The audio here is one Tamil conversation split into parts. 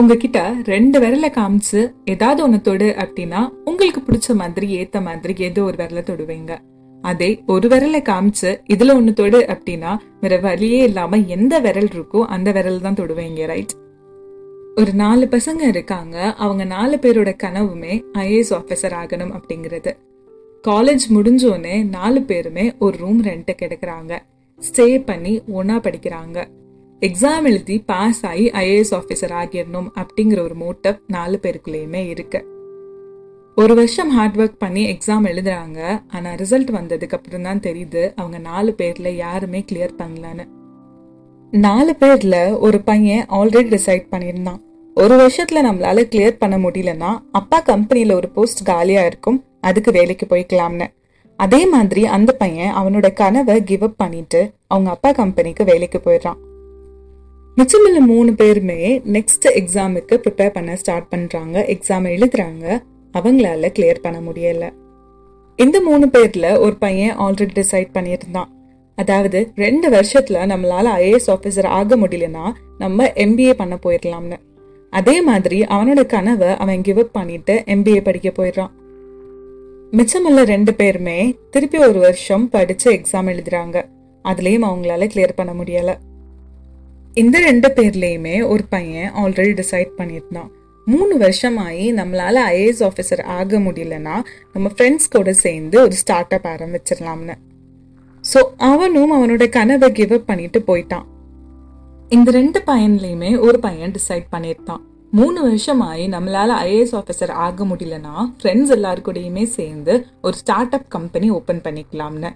உங்ககிட்ட ரெண்டு விரல காமிச்சு ஏதாவது ஒன்று தொடு அப்படின்னா உங்களுக்கு பிடிச்ச மாதிரி ஏத்த மாதிரி ஏதோ ஒரு விரல தொடுவீங்க. அதே ஒரு விரல காமிச்சு இதுல ஒன்று தொடு அப்படின்னா வேற வழியே இல்லாம எந்த விரல் இருக்கோ அந்த விரல் தான் தொடுவீங்க ரைட் ஒரு நாலு பசங்க இருக்காங்க. அவங்க நாலு பேரோட கனவுமே ஐஏஎஸ் ஆஃபீஸர் ஆகணும் அப்படிங்கிறது. காலேஜ் முடிஞ்சோடனே நாலு பேருமே ஒரு ரூம் ரெண்ட்டுக்கு எடுக்கிறாங்க ஸ்டே பண்ணி ஒன்னா படிக்கிறாங்க. எக்ஸாம் எழுதி பாஸ் ஆகி ஐஏஎஸ் ஆஃபீஸர் ஆகிடணும் அப்படிங்கிற ஒரு மோட்டப் நாலு பேருக்குள்ளேயுமே இருக்கு. ஒரு வருஷம் ஹார்ட் ஒர்க் பண்ணி எக்ஸாம் எழுதுறாங்க. ஆனால் ரிசல்ட் வந்ததுக்கு அப்புறம் தான் தெரியுது அவங்க நாலு பேர்ல யாருமே கிளியர் பண்ணலன்னு. நாலு பேர்ல ஒரு பையன் ஆல்ரெடி டிசைட் பண்ணியிருந்தான். ஒரு வருஷத்துல நம்மளால கிளியர் பண்ண முடியலன்னா அப்பா கம்பெனியில் ஒரு போஸ்ட் காலியா இருக்கும். அதுக்கு வேலைக்கு போய்க்கலாம்னு. அதே மாதிரி அந்த பையன் அவனோட கனவை கிவ் அப் பண்ணிட்டு அவங்க அப்பா கம்பெனிக்கு வேலைக்கு போயிடுறான். மிச்சமில்ல மூணு பேருமே நெக்ஸ்ட் எக்ஸாமுக்கு ப்ரிப்பேர் பண்ண ஸ்டார்ட் பண்ணுறாங்க எக்ஸாம் எழுதுறாங்க. அவங்களால கிளியர் பண்ண முடியல. இந்த மூணு பேர்ல ஒரு பையன் ஆல்ரெடி டிசைட் பண்ணியிருந்தான். அதாவது ரெண்டு வருஷத்துல நம்மளால ஐஏஎஸ் ஆஃபீஸர் ஆக முடியலன்னா நம்ம எம்பிஏ பண்ண போயிடலாம்னு அதே மாதிரி அவனோட கனவை அவன் கிவ் அப் பண்ணிட்டு எம்பிஏ படிக்க போயிடுறான். மிச்சமுள்ள ரெண்டு பேருமே திருப்பி ஒரு வருஷம் படிச்சு எக்ஸாம் எழுதுறாங்க. அதுலேயும் அவங்களால கிளியர் பண்ண முடியலை. இந்த ரெண்டு பேர்லேயுமே ஒரு பையன் ஆல்ரெடி டிசைட் பண்ணியிருந்தான். மூணு வருஷமாயி நம்மளால் ஐஏஎஸ் ஆஃபீஸர் ஆக முடியலன்னா நம்ம ஃப்ரெண்ட்ஸ் கூட சேர்ந்து ஒரு ஸ்டார்ட் அப் ஆரம்பிச்சிடலாம்னு. ஸோ அவனும் அவனோட கனவை கிவ் அப் பண்ணிட்டு போயிட்டான். இந்த ரெண்டு பையன்லேயுமே ஒரு பையன் டிசைட் பண்ணியிருந்தான். மூணு வருஷமாயி நம்மளால் ஐஏஎஸ் ஆஃபீஸர் ஆக முடியலன்னா ஃப்ரெண்ட்ஸ் எல்லாருக்கூடையுமே சேர்ந்து ஒரு ஸ்டார்ட் அப் கம்பெனி ஓப்பன் பண்ணிக்கலாம்னு.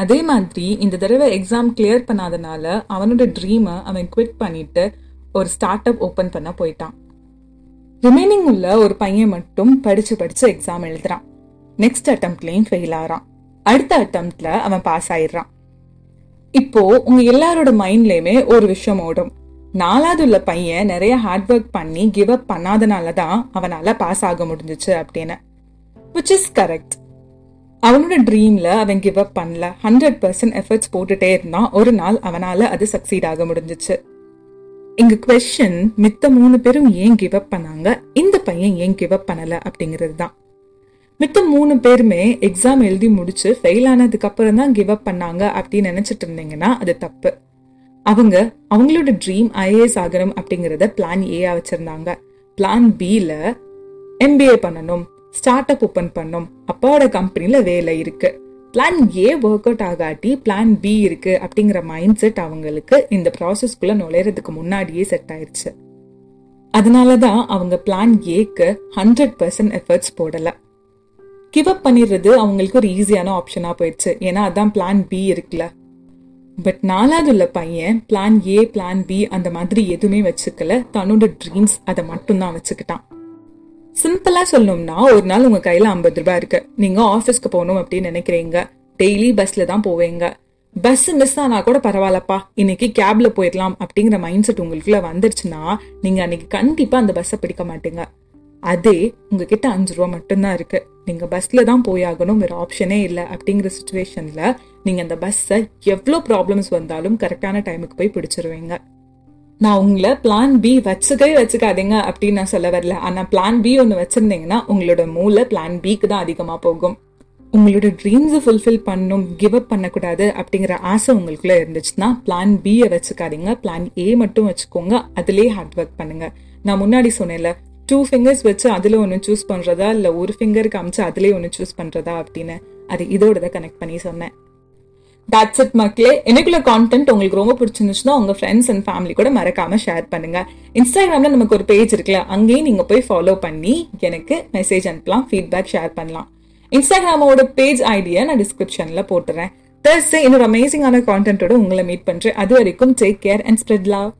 அதே மாதிரி இந்த தடவை எக்ஸாம் கிளியர் பண்ணாதனால அவனோட ட்ரீமை அவன் குவிட் பண்ணிட்டு ஒரு ஸ்டார்ட் அப் ஓப்பன் பண்ண போயிட்டான். ரிமைனிங் உள்ள ஒரு பையன் மட்டும் படிச்சு படிச்சு எக்ஸாம் எழுதுறான். நெக்ஸ்ட் அட்டம்ப்ட்லேயும் ஃபெயில் ஆகிறான் அடுத்த அட்டம்ப்டில் அவன் பாஸ் ஆயிடுறான். இப்போ உங்க எல்லாரோட மைண்ட்லயுமே ஒரு விஷயம் ஓடும். நாலாவது உள்ள பையன் நிறைய ஹார்ட் ஒர்க் பண்ணி கிவ் அப் பண்ணாதனால தான் அவனால பாஸ் ஆக முடிஞ்சிச்சு அப்படின்னு. விச் இஸ் கரெக்ட் அவனோட ட்ரீம்ல அவன் கிவ் அப் பண்ணல. ஹண்ட்ரட் பர்சன்ட் எஃபர்ட்ஸ் போட்டுட்டே இருந்தான். ஒரு நாள் அவனால அது சக்சீட் ஆக முடிஞ்சிச்சு. இங்க கொஸ்டின் மித்த மூணு பேரும் ஏன் கிவ் அப் பண்ணாங்க? இந்த பையன் ஏன் கிவ் அப் பண்ணல அப்படிங்கிறது தான். மித்த மூணு பேருமே எக்ஸாம் எழுதி முடிச்சு ஃபெயில் ஆனதுக்கு அப்புறம் தான் கிவ் அப் பண்ணாங்க அப்படின்னு நினைச்சிட்டு இருந்தீங்கன்னா அது தப்பு. அவங்க அவங்களோட ட்ரீம் ஐஏஎஸ் ஆகணும் அப்படிங்கறத பிளான் ஏ வச்சிருந்தாங்க. பிளான் பியில் எம்பிஏ பண்ணணும். ஸ்டார்ட் அப் ஓப்பன் பண்ணோம் அப்பாவோட கம்பெனியில் வேலை இருக்கு. பிளான் ஏ ஒர்க் அவுட் ஆகாட்டி பிளான் பி இருக்கு அப்படிங்கிற மைண்ட் செட் அவங்களுக்கு இந்த ப்ராசஸ்க்குள்ள நுழையறதுக்கு முன்னாடியே செட் ஆகிருச்சு அதனால தான் அவங்க பிளான் ஏக்கு ஹண்ட்ரட் பர்சன்ட் எஃபர்ட்ஸ் போடலை. கிவ் அப் பண்ணிடுறது அவங்களுக்கு ஒரு ஈஸியான ஆப்ஷனாக போயிடுச்சு. ஏன்னா அதான் பிளான் பி இருக்குல்ல. பட் நாலாவது உள்ள பையன் பிளான் ஏ பிளான் பி அந்த மாதிரி எதுவுமே வச்சுக்கல. தன்னோட ட்ரீம்ஸ் அதை மட்டும்தான் வச்சுக்கிட்டான். சிம்பிளா சொல்லணும்னா ஒரு நாள் உங்க கையில ஐம்பது ரூபாய் இருக்கு. நீங்க ஆபீஸ்க்கு போகணும் அப்படின்னு நினைக்கிறீங்க. டெய்லி பஸ்ல தான் போவீங்க. பஸ் மிஸ் ஆனா கூட பரவாயில்லப்பா. இன்னைக்கு கேப்ல போயிடலாம் அப்படிங்கிற மைண்ட் செட் உங்களுக்குள்ள வந்துருச்சுன்னா நீங்க அன்னைக்கு கண்டிப்பா அந்த பஸ்ஸை பிடிக்க மாட்டீங்க. அதே உங்ககிட்ட அஞ்சு ரூபா மட்டும்தான் இருக்கு. நீங்க பஸ்ல தான் போயாகணும் வேற ஆப்ஷனே இல்லை அப்படிங்கிற சுச்சுவேஷன்ல நீங்க அந்த பஸ்ஸை எவ்வளோ ப்ராப்ளம்ஸ் வந்தாலும் கரெக்டான டைமுக்கு போய் பிடிச்சிருவீங்க. நான் உங்களை பிளான் பி வச்சுக்கவே வச்சுக்காதீங்க அப்படின்னு நான் சொல்ல வரல. ஆனால் பிளான் பி ஒன்று வச்சுருந்தீங்கன்னா உங்களோட மூளை பிளான் பிக்கு தான் அதிகமாக போகும். உங்களோட ட்ரீம்ஸை ஃபுல்ஃபில் பண்ணணும் கிவ் அப் பண்ணக்கூடாது அப்படிங்கிற ஆசை உங்களுக்குள்ளே இருந்துச்சுன்னா பிளான் பியை வச்சுக்காதீங்க. பிளான் ஏ மட்டும் வச்சுக்கோங்க. அதுலேயே ஹார்ட் ஒர்க் பண்ணுங்க. நான் முன்னாடி சொன்னேன்ல டூ ஃபிங்கர்ஸ் வச்சு அதில் ஒன்று சூஸ் பண்ணுறதா இல்லை ஒரு ஃபிங்கருக்கு அமிச்சு அதுலேயே ஒன்று சூஸ் பண்ணுறதா அப்படின்னு? அது இதோட தான் கனெக்ட் பண்ணி சொன்னேன். தட்ஸ் இட் மக்களே. எனக்குள்ள கான்டென்ட் உங்களுக்கு ரொம்ப பிடிச்சிருந்துச்சுன்னா உங்க ஃப்ரெண்ட்ஸ் அண்ட் ஃபேமிலி கூட மறக்காம ஷேர் பண்ணுங்க. இன்ஸ்டாகிராம்ல நமக்கு ஒரு பேஜ் இருக்குல்ல அங்கேயும் நீங்க போய் ஃபாலோ பண்ணி எனக்கு மெசேஜ் அனுப்பலாம் ஃபீட்பேக் ஷேர் பண்ணலாம். இன்ஸ்டாகிராமோட பேஜ் ஐடியா நான் டிஸ்கிரிப்ஷன்ல போட்டுறேன். தர்ஸ்டே இன்னொரு அமேசிங்கான கான்டென்ட்டோட உங்களை மீட் பண்றேன். அது வரைக்கும் take care and spread love